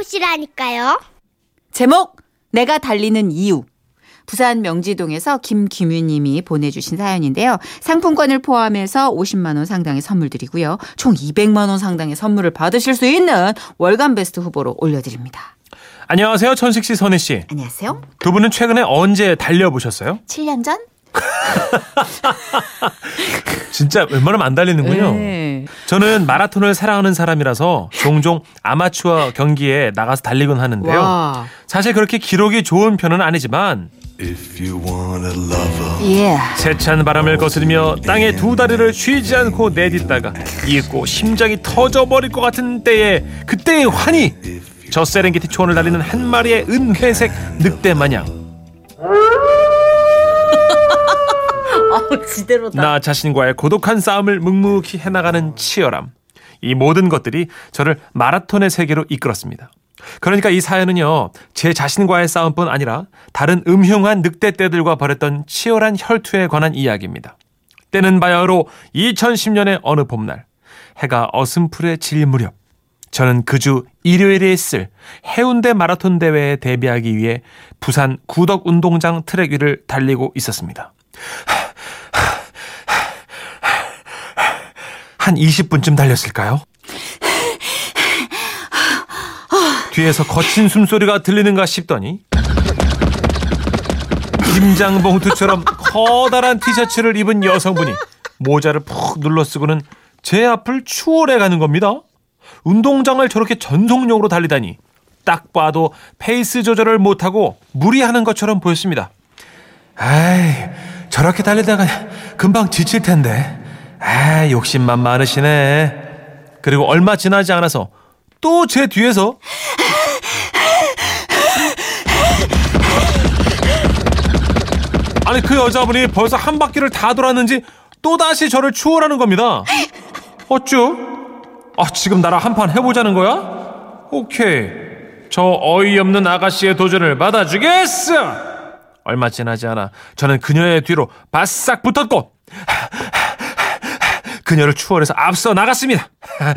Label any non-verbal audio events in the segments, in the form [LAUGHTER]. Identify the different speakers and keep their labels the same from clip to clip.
Speaker 1: 찾아보시라니까요.
Speaker 2: 제목 내가 달리는 이유. 부산 명지동에서 김기뮤님이 보내주신 사연인데요. 상품권을 포함해서 50만 원 상당의 선물 드리고요. 총 200만 원 상당의 선물을 받으실 수 있는 월간 베스트 후보로 올려드립니다.
Speaker 3: 안녕하세요, 천식 씨, 선희 씨.
Speaker 2: 안녕하세요.
Speaker 3: 두 분은 최근에 언제 달려보셨어요?
Speaker 2: 7년 전? [LAUGHS]
Speaker 3: 진짜 웬만하면 안 달리는군요.
Speaker 2: 네.
Speaker 3: 저는 마라톤을 사랑하는 사람이라서 종종 아마추어 경기에 나가서 달리곤 하는데요.
Speaker 2: 와.
Speaker 3: 사실 그렇게 기록이 좋은 편은 아니지만
Speaker 4: If you want a lover,
Speaker 2: 예.
Speaker 3: 세찬 바람을 거스르며 땅에 두 다리를 쉬지 않고 내딛다가 잊고 심장이 터져버릴 것 같은 때에 그때의 환희 저 세렝게티 초원을 달리는 한 마리의 은회색 늑대 마냥
Speaker 2: 어, 지대로다.
Speaker 3: 나 자신과의 고독한 싸움을 묵묵히 해나가는 치열함 이 모든 것들이 저를 마라톤의 세계로 이끌었습니다. 그러니까 이 사연은요 제 자신과의 싸움뿐 아니라 다른 음흉한 늑대 떼들과 벌였던 치열한 혈투에 관한 이야기입니다. 때는 바야흐로 2010년의 어느 봄날 해가 어슴풀에 질 무렵 저는 그 주 일요일에 있을 해운대 마라톤 대회에 대비하기 위해 부산 구덕 운동장 트랙 위를 달리고 있었습니다. 한 20분쯤 달렸을까요? 뒤에서 거친 숨소리가 들리는가 싶더니 김장 봉투처럼 커다란 티셔츠를 입은 여성분이 모자를 푹 눌러 쓰고는 제 앞을 추월해 가는 겁니다. 운동장을 저렇게 전속력으로 달리다니 딱 봐도 페이스 조절을 못하고 무리하는 것처럼 보였습니다. 아이, 저렇게 달리다가 금방 지칠 텐데. 아, 욕심만 많으시네. 그리고 얼마 지나지 않아서 또 제 뒤에서 아니 그 여자분이 벌써 한 바퀴를 다 돌았는지 또다시 저를 추월하는 겁니다. 어쭈? 아, 지금 나랑 한 판 해보자는 거야? 오케이. 저 어이없는 아가씨의 도전을 받아주겠어! 얼마 지나지 않아 저는 그녀의 뒤로 바싹 붙었고 그녀를 추월해서 앞서 나갔습니다.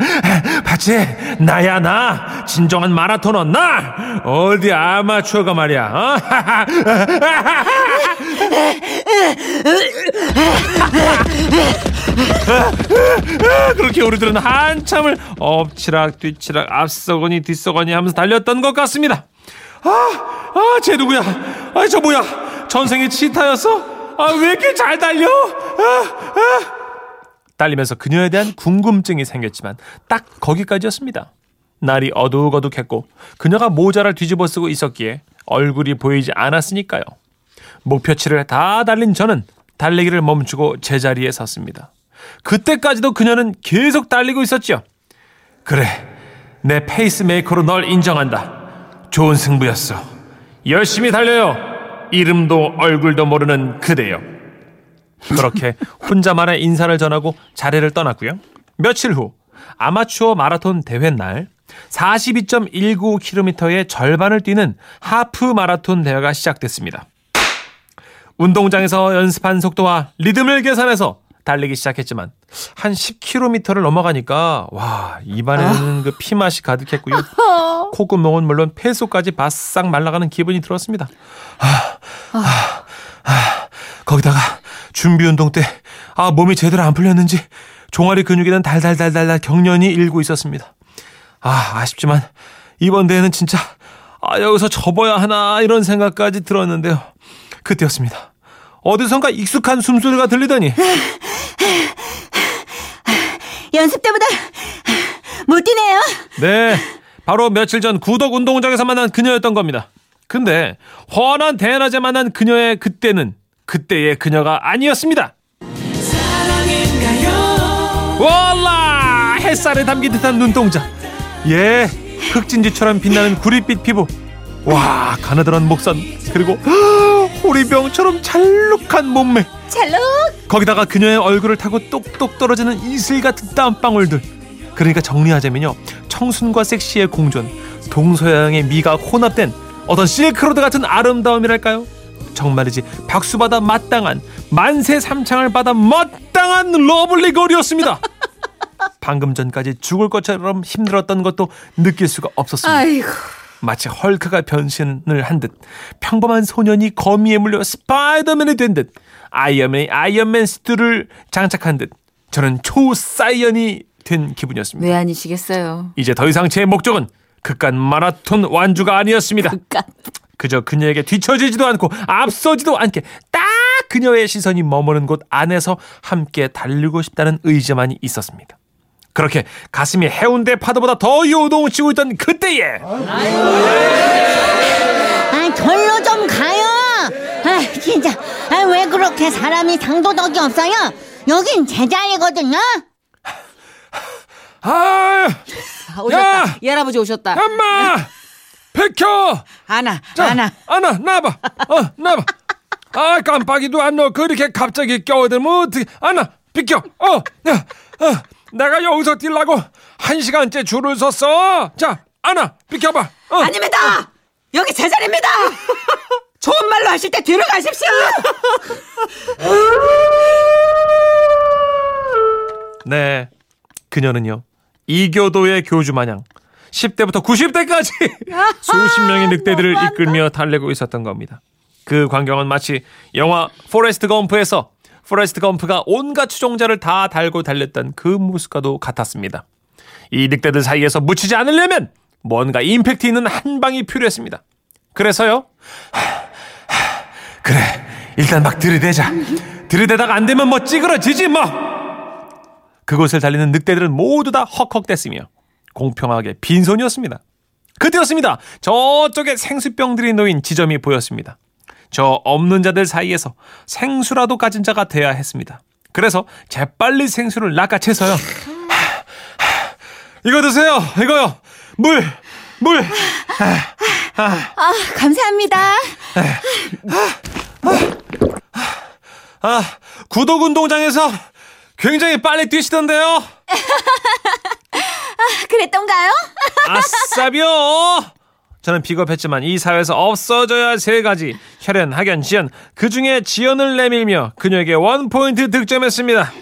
Speaker 3: [LAUGHS] 봤지? 나야 나 진정한 마라토너 나 어디 아마추어가 말이야. 어? [LAUGHS] 그렇게 우리들은 한참을 엎치락 뒤치락 앞서거니 뒤서거니 하면서 달렸던 것 같습니다. 아, 아, 쟤 누구야? 아, 저 뭐야? 전생에 치타였어? 아, 왜 이렇게 잘 달려? 아, 아. 달리면서 그녀에 대한 궁금증이 생겼지만 딱 거기까지였습니다. 날이 어둑어둑했고 그녀가 모자를 뒤집어 쓰고 있었기에 얼굴이 보이지 않았으니까요. 목표치를 다 달린 저는 달리기를 멈추고 제자리에 섰습니다. 그때까지도 그녀는 계속 달리고 있었죠. 그래, 내 페이스메이커로 널 인정한다. 좋은 승부였어. 열심히 달려요. 이름도 얼굴도 모르는 그대요. 그렇게 혼자만의 인사를 전하고 자리를 떠났고요. 며칠 후 아마추어 마라톤 대회 날 42.19km의 절반을 뛰는 하프 마라톤 대회가 시작됐습니다. 운동장에서 연습한 속도와 리듬을 계산해서 달리기 시작했지만 한 10km를 넘어가니까 와 입안에는 그 피맛이 가득했고요. 콧구멍은 물론 폐속까지 바싹 말라가는 기분이 들었습니다. 아, 아, 아, 거기다가 준비 운동 때 아, 몸이 제대로 안 풀렸는지 종아리 근육에는 달달달달달 경련이 일고 있었습니다. 아, 아쉽지만 이번 대회는 진짜 아, 여기서 접어야 하나 이런 생각까지 들었는데요. 그때였습니다. 어디선가 익숙한 숨소리가 들리더니 [LAUGHS]
Speaker 2: 연습 때보다 못 뛰네요.
Speaker 3: 네, 바로 며칠 전 구덕 운동장에서 만난 그녀였던 겁니다. 근데 환한 대낮에 만난 그녀의 그때는 그때의 그녀가 아니었습니다. 월라 햇살에 담긴 듯한 눈동자. 예, 흑진지처럼 빛나는 구릿빛 피부. 와, 가느다란 목선. 그리고 [GASPS] 호리병처럼 찰룩한 몸매.
Speaker 2: 찰룩.
Speaker 3: 거기다가 그녀의 얼굴을 타고 똑똑 떨어지는 이슬 같은 땀방울들. 그러니까 정리하자면요. 청순과 섹시의 공존, 동서양의 미가 혼합된 어떤 실크로드 같은 아름다움이랄까요? 정말이지 박수받아 마땅한 만세 삼창을 받아 마땅한 lovely girl이었습니다. [LAUGHS] 방금 전까지 죽을 것처럼 힘들었던 것도 느낄 수가 없었습니다.
Speaker 2: 아이고.
Speaker 3: 마치 헐크가 변신을 한 듯 평범한 소년이 거미에 물려 스파이더맨이 된 듯 아이언맨이 아이언맨 슈트를 장착한 듯 저는 초사이언이 된 기분이었습니다.
Speaker 2: 왜 아니시겠어요?
Speaker 3: 이제 더 이상 제 목적은 극간 마라톤 완주가 아니었습니다.
Speaker 2: 그까
Speaker 3: 그저 그녀에게 뒤처지지도 않고 앞서지도 않게 딱 그녀의 시선이 머무는 곳 안에서 함께 달리고 싶다는 의지만이 있었습니다. 그렇게 가슴이 해운대 파도보다 더 요동치고 있던 그때에
Speaker 1: 아, 절로 좀 가요. 아, 진짜. 아, 왜 그렇게 사람이 상도덕이 없어요? 여긴 제 자리거든요.
Speaker 3: 아,
Speaker 2: 아, 오셨다.
Speaker 3: 야!
Speaker 2: 이 할아버지 오셨다.
Speaker 3: 엄마! 백혀!
Speaker 2: 안아,
Speaker 3: 자,
Speaker 2: 안아.
Speaker 3: 안아, 나봐. 어, 나봐. 아, 깜빡이도 안 넣어. 그렇게 갑자기 껴들면 어떻게, 안아, 비켜. 어, 야, 어, 내가 여기서 뛰려고 한 시간째 줄을 섰어. 자, 안아, 비켜봐. 어.
Speaker 2: 아닙니다. 여기 제 자리입니다. 좋은 말로 하실 때 뒤로 가십시오.
Speaker 3: 네. 그녀는요. 이교도의 교주 마냥 10대부터 90대까지 수십 명의 늑대들을 이끌며 달리고 있었던 겁니다. 그 광경은 마치 영화 포레스트 검프에서 포레스트 검프가 온갖 추종자를 다 달고 달렸던 그 모습과도 같았습니다. 이 늑대들 사이에서 묻히지 않으려면 뭔가 임팩트 있는 한 방이 필요했습니다. 그래서요. 그래. 일단 막 들이대자. 들이대다가 안 되면 뭐 찌그러지지 뭐. 그곳을 달리는 늑대들은 모두 다 헉헉댔으며 공평하게 빈손이었습니다. 그때였습니다. 저쪽에 생수병들이 놓인 지점이 보였습니다. 저 없는 자들 사이에서 생수라도 가진 자가 돼야 했습니다. 그래서 재빨리 생수를 낚아채서요. 이거 드세요. 이거요. 물, 물.
Speaker 2: 아, 감사합니다.
Speaker 3: 아, 구독 운동장에서 굉장히 빨리 뛰시던데요. [LAUGHS]
Speaker 2: 그랬던가요?
Speaker 3: 아싸비요. 저는 비겁했지만 이 사회에서 없어져야 할세 가지 혈연, 학연, 지연 그 중에 지연을 내밀며 그녀에게 원 포인트 득점했습니다.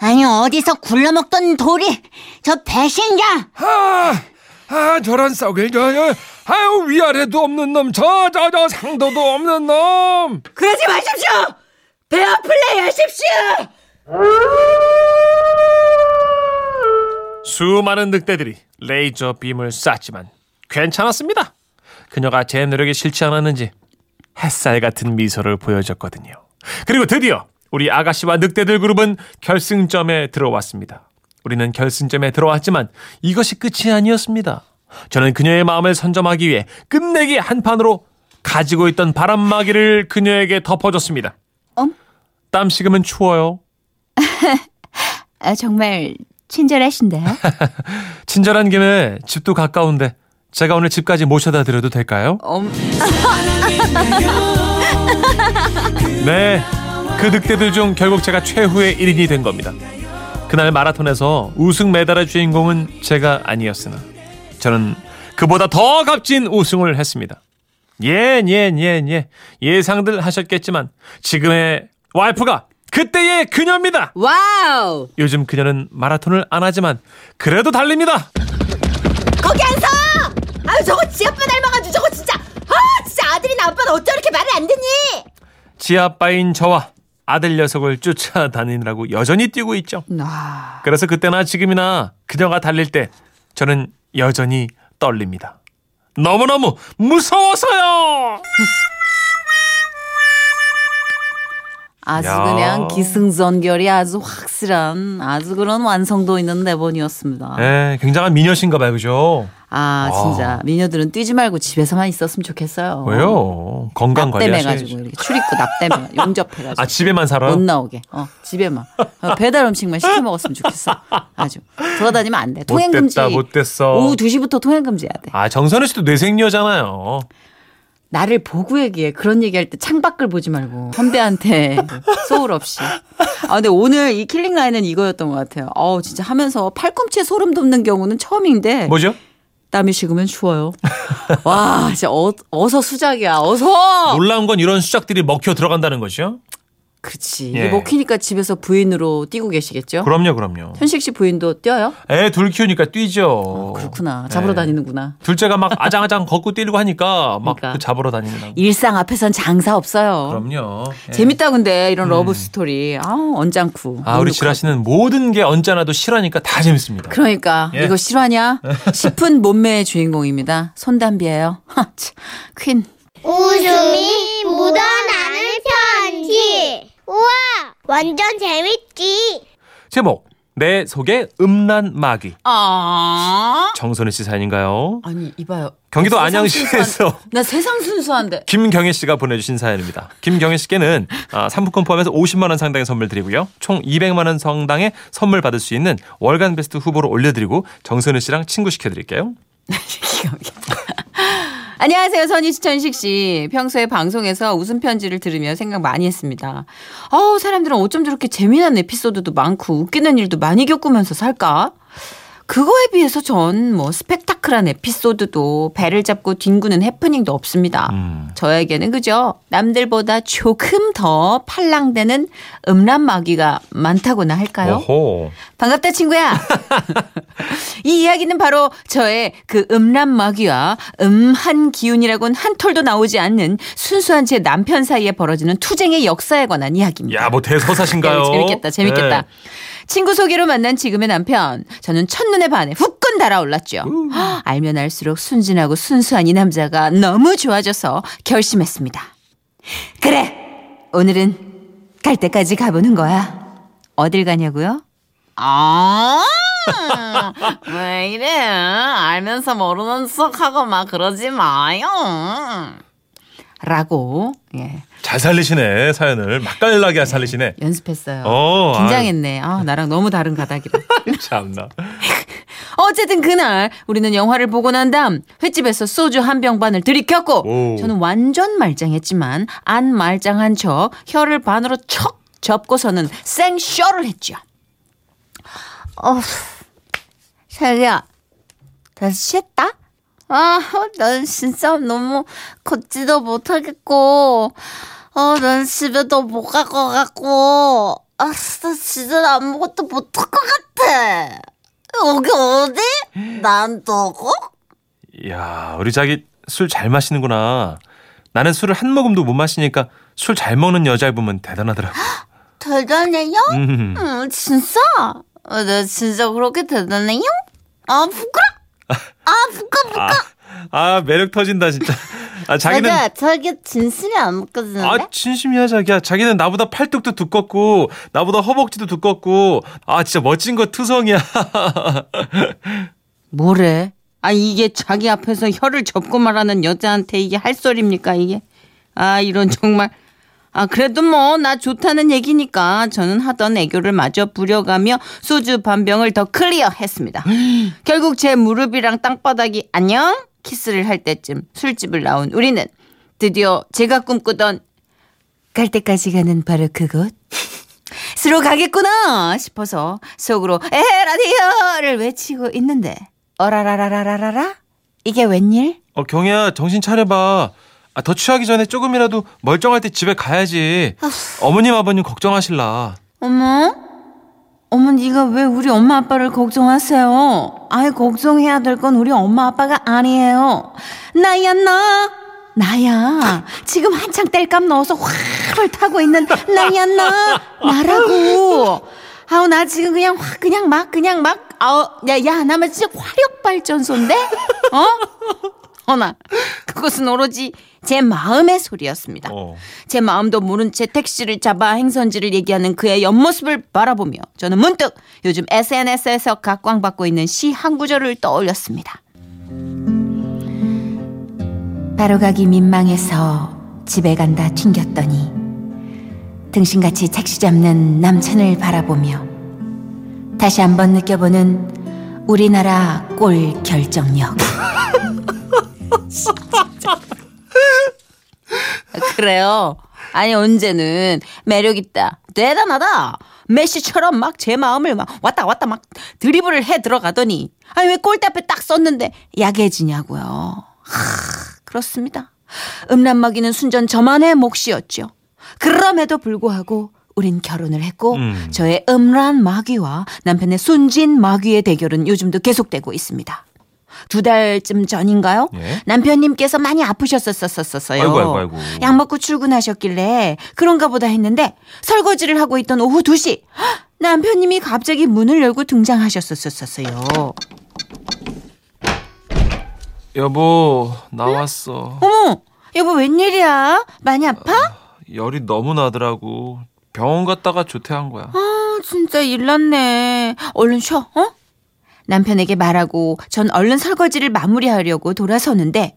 Speaker 1: 아니, 어디서 굴러먹던 돌이, 저 배신자!
Speaker 3: 아, 아 저런 썩을 저, 저 아유 위아래도 없는 놈, 저 저 저 상도도 없는 놈.
Speaker 2: 그러지 마십시오. 베어 플레이 하십시오.
Speaker 3: 수많은 늑대들이 레이저 빔을 쐈지만 괜찮았습니다. 그녀가 제 노력이 싫지 않았는지 햇살 같은 미소를 보여줬거든요. 그리고 드디어 우리 아가씨와 늑대들 그룹은 결승점에 들어왔습니다. 우리는 결승점에 들어왔지만 이것이 끝이 아니었습니다. 저는 그녀의 마음을 선점하기 위해 끝내기 한 판으로 가지고 있던 바람막이를 그녀에게 덮어줬습니다.
Speaker 2: 엄?
Speaker 3: 땀 식으면 추워요. [LAUGHS]
Speaker 2: 아, 정말 친절하신데요? [LAUGHS]
Speaker 3: 친절한 김에 집도 가까운데 제가 오늘 집까지 모셔다 드려도 될까요?
Speaker 2: 엄, [LAUGHS]
Speaker 3: 네. 그 늑대들 중 결국 제가 최후의 1인이 된 겁니다. 그날 마라톤에서 우승 메달의 주인공은 제가 아니었으나 저는 그보다 더 값진 우승을 했습니다. 예, 예, 예, 예. 예상들 하셨겠지만 지금의 와이프가 그때의 그녀입니다.
Speaker 2: Wow.
Speaker 3: 요즘 그녀는 마라톤을 안 하지만 그래도 달립니다.
Speaker 1: 거기 안 서! 아유, 저거 지 아빠 닮아가지고 저거 진짜, 아, 진짜 아들이나 아빠는 어쩜 이렇게 말을 안 듣니?
Speaker 3: 지 아빠인 저와 아들 녀석을 쫓아다니느라고 여전히 뛰고 있죠.
Speaker 2: 아,
Speaker 3: 그래서 그때나 지금이나 그녀가 달릴 때 저는 여전히 떨립니다. 너무너무 무서워서요! [LAUGHS]
Speaker 2: 아주
Speaker 3: 야.
Speaker 2: 그냥 기승전결이 아주 확실한 아주 그런 완성도 있는 대본이었습니다.
Speaker 3: 네, 굉장한 미녀신가 봐요, 그죠?
Speaker 2: 아, 진짜 미녀들은 뛰지 말고 집에서만 있었으면 좋겠어요.
Speaker 3: 왜요? 건강
Speaker 2: 납땜해가지고
Speaker 3: 관리하셔야죠.
Speaker 2: 이렇게 출입구 납땜해 [LAUGHS] 용접해가지고
Speaker 3: 아, 집에만 살아요?
Speaker 2: 못 나오게. 어, 집에만 어, 배달 음식만 시켜 먹었으면 좋겠어. 아주 돌아다니면 안 돼. 통행 금지.
Speaker 3: 못됐다, 못됐어.
Speaker 2: 오후 2 시부터 통행 금지해야 돼.
Speaker 3: 아, 정선우 씨도 뇌생녀잖아요.
Speaker 2: 나를 보고 얘기해. 그런 얘기할 때 창밖을 보지 말고 선배한테 소울 없이. 아 근데 오늘 이 killing line은 이거였던 것 같아요. 어우 진짜 하면서 팔꿈치에 소름 돋는 경우는 처음인데
Speaker 3: 뭐죠?
Speaker 2: 땀이 식으면 추워요. 와 진짜 어, 어서 수작이야. 어서.
Speaker 3: 놀라운 건 이런 수작들이 먹혀 들어간다는 거죠.
Speaker 2: 그치.
Speaker 3: 예.
Speaker 2: 먹히니까 집에서 부인으로 뛰고 계시겠죠?
Speaker 3: 그럼요, 그럼요.
Speaker 2: 현식 씨 부인도 뛰어요?
Speaker 3: 애 둘 키우니까 뛰죠.
Speaker 2: 그렇구나. 잡으러
Speaker 3: 네.
Speaker 2: 다니는구나.
Speaker 3: 둘째가 막 아장아장 걷고 뛰고 하니까 막
Speaker 2: 그러니까.
Speaker 3: 그 잡으러 다니는.
Speaker 2: 일상 앞에선 장사 없어요.
Speaker 3: 그럼요. 예.
Speaker 2: 재밌다 근데 이런 love story. 아 언짢고.
Speaker 3: 아, 우리
Speaker 2: 묵묵하고.
Speaker 3: 지라시는 모든 게 언짢아도 실화니까 다 재밌습니다.
Speaker 2: 그러니까
Speaker 3: 예.
Speaker 2: 이거 실화냐 [LAUGHS] 싶은 몸매의 주인공입니다. 손담비예요. [LAUGHS] 하, 참, queen.
Speaker 5: 웃음이 묻어나는 편지. 우와, 완전 재밌지.
Speaker 3: 제목 내 속의 음란 마귀.
Speaker 2: 아
Speaker 3: 정선희 씨 사연인가요?
Speaker 2: 아니 이봐요.
Speaker 3: 경기도 안양시에서
Speaker 2: 나 세상 순수한데. [LAUGHS]
Speaker 3: 김경혜 씨가 보내주신 사연입니다. 김경혜 씨께는 아, 상품권 포함해서 50만 원 상당의 선물 드리고요. 총 200만 원 상당의 선물 받을 수 있는 월간 베스트 후보로 올려드리고 정선희 씨랑 친구 시켜드릴게요. [LAUGHS]
Speaker 2: 기가. 안녕하세요, 선희 씨, 천식 씨. 평소에 방송에서 웃음 편지를 들으며 생각 많이 했습니다. 어우, 사람들은 어쩜 저렇게 재미난 에피소드도 많고 웃기는 일도 많이 겪으면서 살까? 그거에 비해서 전 뭐 스펙타클한 에피소드도 배를 잡고 뒹구는 해프닝도 없습니다.
Speaker 3: 음.
Speaker 2: 저에게는 그죠? 남들보다 조금 더 팔랑대는 음란 마귀가 많다고나 할까요?
Speaker 3: 오호.
Speaker 2: 반갑다 친구야. [LAUGHS] 이 이야기는 바로 저의 그 음란 마귀와 음한 기운이라고는 한 톨도 나오지 않는 순수한 제 남편 사이에 벌어지는 투쟁의 역사에 관한 이야기입니다.
Speaker 3: 야, 뭐 대서사신가요?
Speaker 2: 야, 재밌겠다, 재밌겠다.
Speaker 3: 네.
Speaker 2: 친구 소개로 만난 지금의 남편. 저는 첫눈에 반해 후끈 달아올랐죠. 헉, [GASPS] 알면 알수록 순진하고 순수한 이 남자가 너무 좋아져서 결심했습니다. 그래, 오늘은 갈 때까지 가보는 거야. 어딜 가냐고요? 아, 왜 이래? 알면서 모르는 척하고 막 그러지 마요. 라고, 예,
Speaker 3: 잘 살리시네 사연을 맛깔나게 살리시네.
Speaker 2: 연습했어요.
Speaker 3: 어,
Speaker 2: 긴장했네. 아, 나랑 너무 다른 가닥이다. [LAUGHS]
Speaker 3: 참나. [LAUGHS]
Speaker 2: 어쨌든 그날 우리는 영화를 보고 난 다음 횟집에서 소주 한 병 반을 들이켰고
Speaker 3: 오.
Speaker 2: 저는 완전 말짱했지만 안 말짱한 척 혀를 반으로 척 접고서는 생쇼를 했죠. 어, 자기야, 다시 취했다? 아, 난 진짜 너무 걷지도 못하겠고, 어, 난 집에도 못 갈 것 같고, 아, 나 진짜 아무것도 못할 것 같아. 여기 어디? 난 너고?
Speaker 3: 야, 우리 자기 술 잘 마시는구나. 나는 술을 한 모금도 못 마시니까 술 잘 먹는 여자를 보면 대단하더라고. [GASPS]
Speaker 2: 대단해요?
Speaker 3: 음.
Speaker 2: 음, 진짜? 어, 나 진짜 그렇게 대단해요? 아, 부끄러! [LAUGHS] 아, 부끄러, 부끄러!
Speaker 3: 아, 매력 터진다 진짜. 아, 자기는
Speaker 2: 자기야, 자기 진심이 안 느껴지는데?
Speaker 3: 아, 진심이야, 자기야. 자기는 나보다 팔뚝도 두껍고, 나보다 허벅지도 두껍고, 아, 진짜 멋진 거 투성이야. [LAUGHS]
Speaker 2: 뭐래? 아 이게 자기 앞에서 혀를 접고 말하는 여자한테 이게 할 소리입니까 이게? 아 이런 정말 아 그래도 뭐 나 좋다는 얘기니까 저는 하던 애교를 마저 부려가며 소주 반 병을 더 clear 했습니다. [GASPS] 결국 제 무릎이랑 땅바닥이 안녕 키스를 할 때쯤 술집을 나온 우리는 드디어 제가 꿈꾸던 갈 때까지 가는 바로 그곳으로 [LAUGHS] 가겠구나 싶어서 속으로 에라디야를 외치고 있는데 어라라라라라라 이게 웬일?
Speaker 3: 어, 경혜야, 정신 차려봐. 아, 더 취하기 전에 조금이라도 멀쩡할 때 집에 가야지. 어머님, 아버님 걱정하실라.
Speaker 2: 어머? 어머 네가 왜 우리 엄마 아빠를 걱정하세요? 아예 걱정해야 될 건 우리 엄마 아빠가 아니에요. 나야 나 나야 지금 한창 땔감 넣어서 활활 타고 있는 나야 나 나라고. 아우 나 지금 그냥 확 그냥 막 그냥 막 아우 야 야 나면 진짜 화력 발전소인데 어? 어나 그것은 오로지 제 마음의 소리였습니다.
Speaker 3: 어.
Speaker 2: 제 마음도 모른 채 택시를 잡아 행선지를 얘기하는 그의 옆모습을 바라보며 저는 문득 요즘 SNS에서 각광받고 있는 시 한 구절을 떠올렸습니다. 바로 가기 민망해서 집에 간다 튕겼더니 등신같이 택시 잡는 남친을 바라보며 다시 한번 느껴보는 우리나라 꼴 결정력. 그래요. 아니 언제는 매력 있다. 대단하다. 메시처럼 막 제 마음을 막 왔다 왔다 막 드리블을 해 들어가더니 아니 왜 골대 앞에 딱 썼는데 약해지냐고요. 하, 그렇습니다. 음란 마귀는 순전 저만의 몫이었죠. 그럼에도 불구하고 우린 결혼을 했고
Speaker 3: 음.
Speaker 2: 저의 음란 마귀와 남편의 순진 마귀의 대결은 요즘도 계속되고 있습니다. 두 달쯤 전인가요?
Speaker 3: 예.
Speaker 2: 남편님께서 많이 아프셨었었어요.
Speaker 3: 아이고, 아이고, 아이고.
Speaker 2: 약 먹고 출근하셨길래 그런가 보다 했는데 설거지를 하고 있던 오후 2시 헉! 남편님이 갑자기 문을 열고 등장하셨었었어요.
Speaker 3: 여보 나왔어.
Speaker 2: 어머, 여보 웬일이야? 많이 아파?
Speaker 3: 열이 너무 나더라고. 병원 갔다가 조퇴한 거야.
Speaker 2: 아, 진짜 일났네. 얼른 쉬어, 어? 남편에게 말하고 전 얼른 설거지를 마무리하려고 돌아서는데,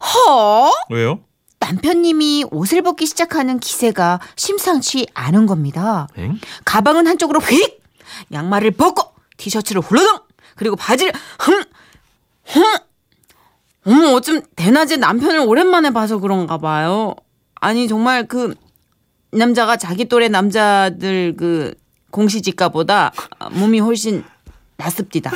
Speaker 2: 허?
Speaker 3: 왜요?
Speaker 2: 남편님이 옷을 벗기 시작하는 기세가 심상치 않은 겁니다.
Speaker 3: 엥?
Speaker 2: 가방은 한쪽으로 휙! 양말을 벗고 티셔츠를 훌러덩! 그리고 바지를 흠! 흠! 어머, 어쩜 대낮에 남편을 오랜만에 봐서 그런가 봐요. 아니, 정말 그 남자가 자기 또래 남자들 그 공시지가보다 몸이 훨씬 낫습디다.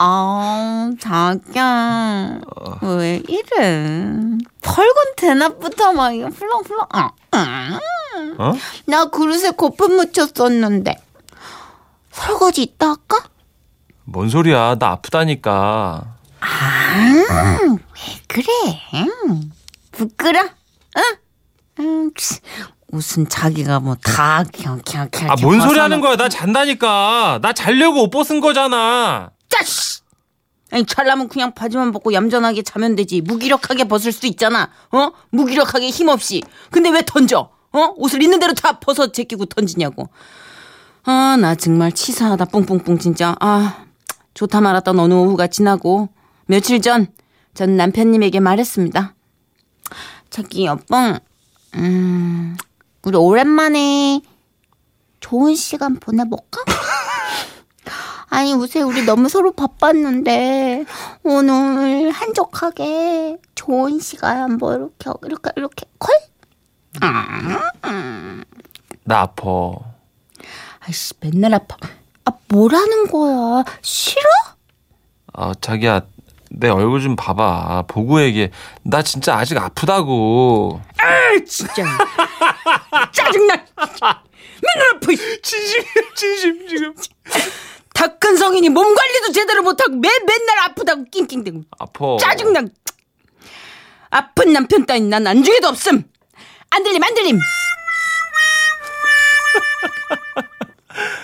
Speaker 2: 아, 자기야. 왜 이래? 펄건 대낮부터 막 이거 훌렁훌렁. 아, 아.
Speaker 3: 어?
Speaker 2: 나 그릇에 거품 묻혔었는데. 설거지 이따 할까?
Speaker 3: 뭔 소리야? 나 아프다니까.
Speaker 2: 그래. 음, 부끄러? 응? 음, 치, 무슨 자기가 뭐 다 그냥 그냥 그냥.
Speaker 3: 아 뭔 소리 하는 거야? 나 잔다니까. 나 자려고 옷 벗은 거잖아.
Speaker 2: 짜씨! 아니 잘라면 그냥 바지만 벗고 얌전하게 자면 되지. 무기력하게 벗을 수 있잖아. 어? 무기력하게 힘없이. 근데 왜 던져? 어? 옷을 있는 대로 다 벗어 제끼고 던지냐고. 아, 나 정말 치사하다 뿡뿡뿡 진짜. 아, 좋다 말았던 어느 오후가 지나고 며칠 전 전 남편님에게 말했습니다. 저기 여봉, 음, 우리 오랜만에 좋은 시간 보내볼까? [LAUGHS] 아니 요새 우리 너무 서로 바빴는데 오늘 한적하게 좋은 시간 뭐 이렇게 이렇게 이렇게 콜?
Speaker 3: 나 아파.
Speaker 2: 아이씨 맨날 아파. 아 뭐라는 거야? 싫어?
Speaker 3: 아 자기야 내 얼굴 좀 봐봐. 보고 얘기해. 나 진짜 아직 아프다고.
Speaker 2: 진짜 짜증나. 맨날 아파.
Speaker 3: 진심 진심 지금.
Speaker 2: 다 큰 성인이 몸 관리도 제대로 못하고 매 맨날 아프다고 낑낑대고
Speaker 3: 아파.
Speaker 2: 짜증나. 아픈 남편 따윈 난 안중에도 없음. 안 들림 안 들림. [LAUGHS]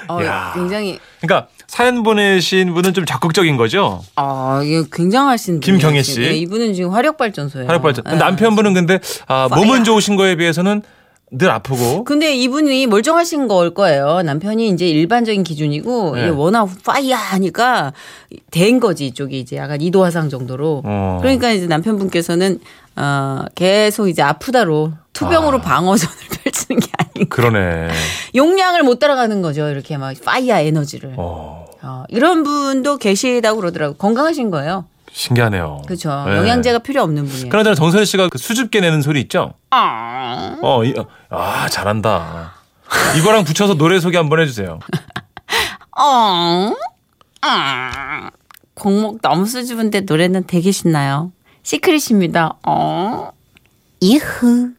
Speaker 2: 어,
Speaker 3: 야.
Speaker 2: 굉장히
Speaker 3: 그러니까 사연 보내신 분은 좀 적극적인 거죠.
Speaker 2: 아 이게 굉장하신
Speaker 3: 김경혜 씨.
Speaker 2: 네, 이분은 지금 화력 발전소예요.
Speaker 3: 하력 발전.
Speaker 2: 네.
Speaker 3: 남편분은 근데 아. 몸은 좋으신 거에 비해서는 늘 아프고.
Speaker 2: 근데 이분이 멀쩡하신 걸 거예요. 남편이 이제 일반적인 기준이고
Speaker 3: 네.
Speaker 2: 이게 워낙 파이어 하니까 된 거지 이쪽이 이제 약간 이도화상 정도로.
Speaker 3: 어.
Speaker 2: 그러니까 이제 남편분께서는 어 계속 이제 아프다로 투병으로
Speaker 3: 아.
Speaker 2: 방어전을 [LAUGHS] 펼치는 게 아니고
Speaker 3: 그러네. [LAUGHS]
Speaker 2: 용량을 못 따라가는 거죠. 이렇게 막 파이어 에너지를.
Speaker 3: 어,
Speaker 2: 어, 이런 분도 계시다고 그러더라고. 건강하신 거예요.
Speaker 3: 신기하네요.
Speaker 2: 그렇죠.
Speaker 3: 네.
Speaker 2: 영양제가 필요 없는 분이에요.
Speaker 3: 그나저나 정선 씨가 그 수줍게 내는 소리 있죠?
Speaker 2: 아.
Speaker 3: 어, 이, 어, 아, 잘한다. 이거랑 붙여서 노래 소개 한번 해주세요. [LAUGHS]
Speaker 2: 어. 아. 곡목 너무 수줍은데 노래는 되게 신나요. 시크릿입니다. 어. 이흐.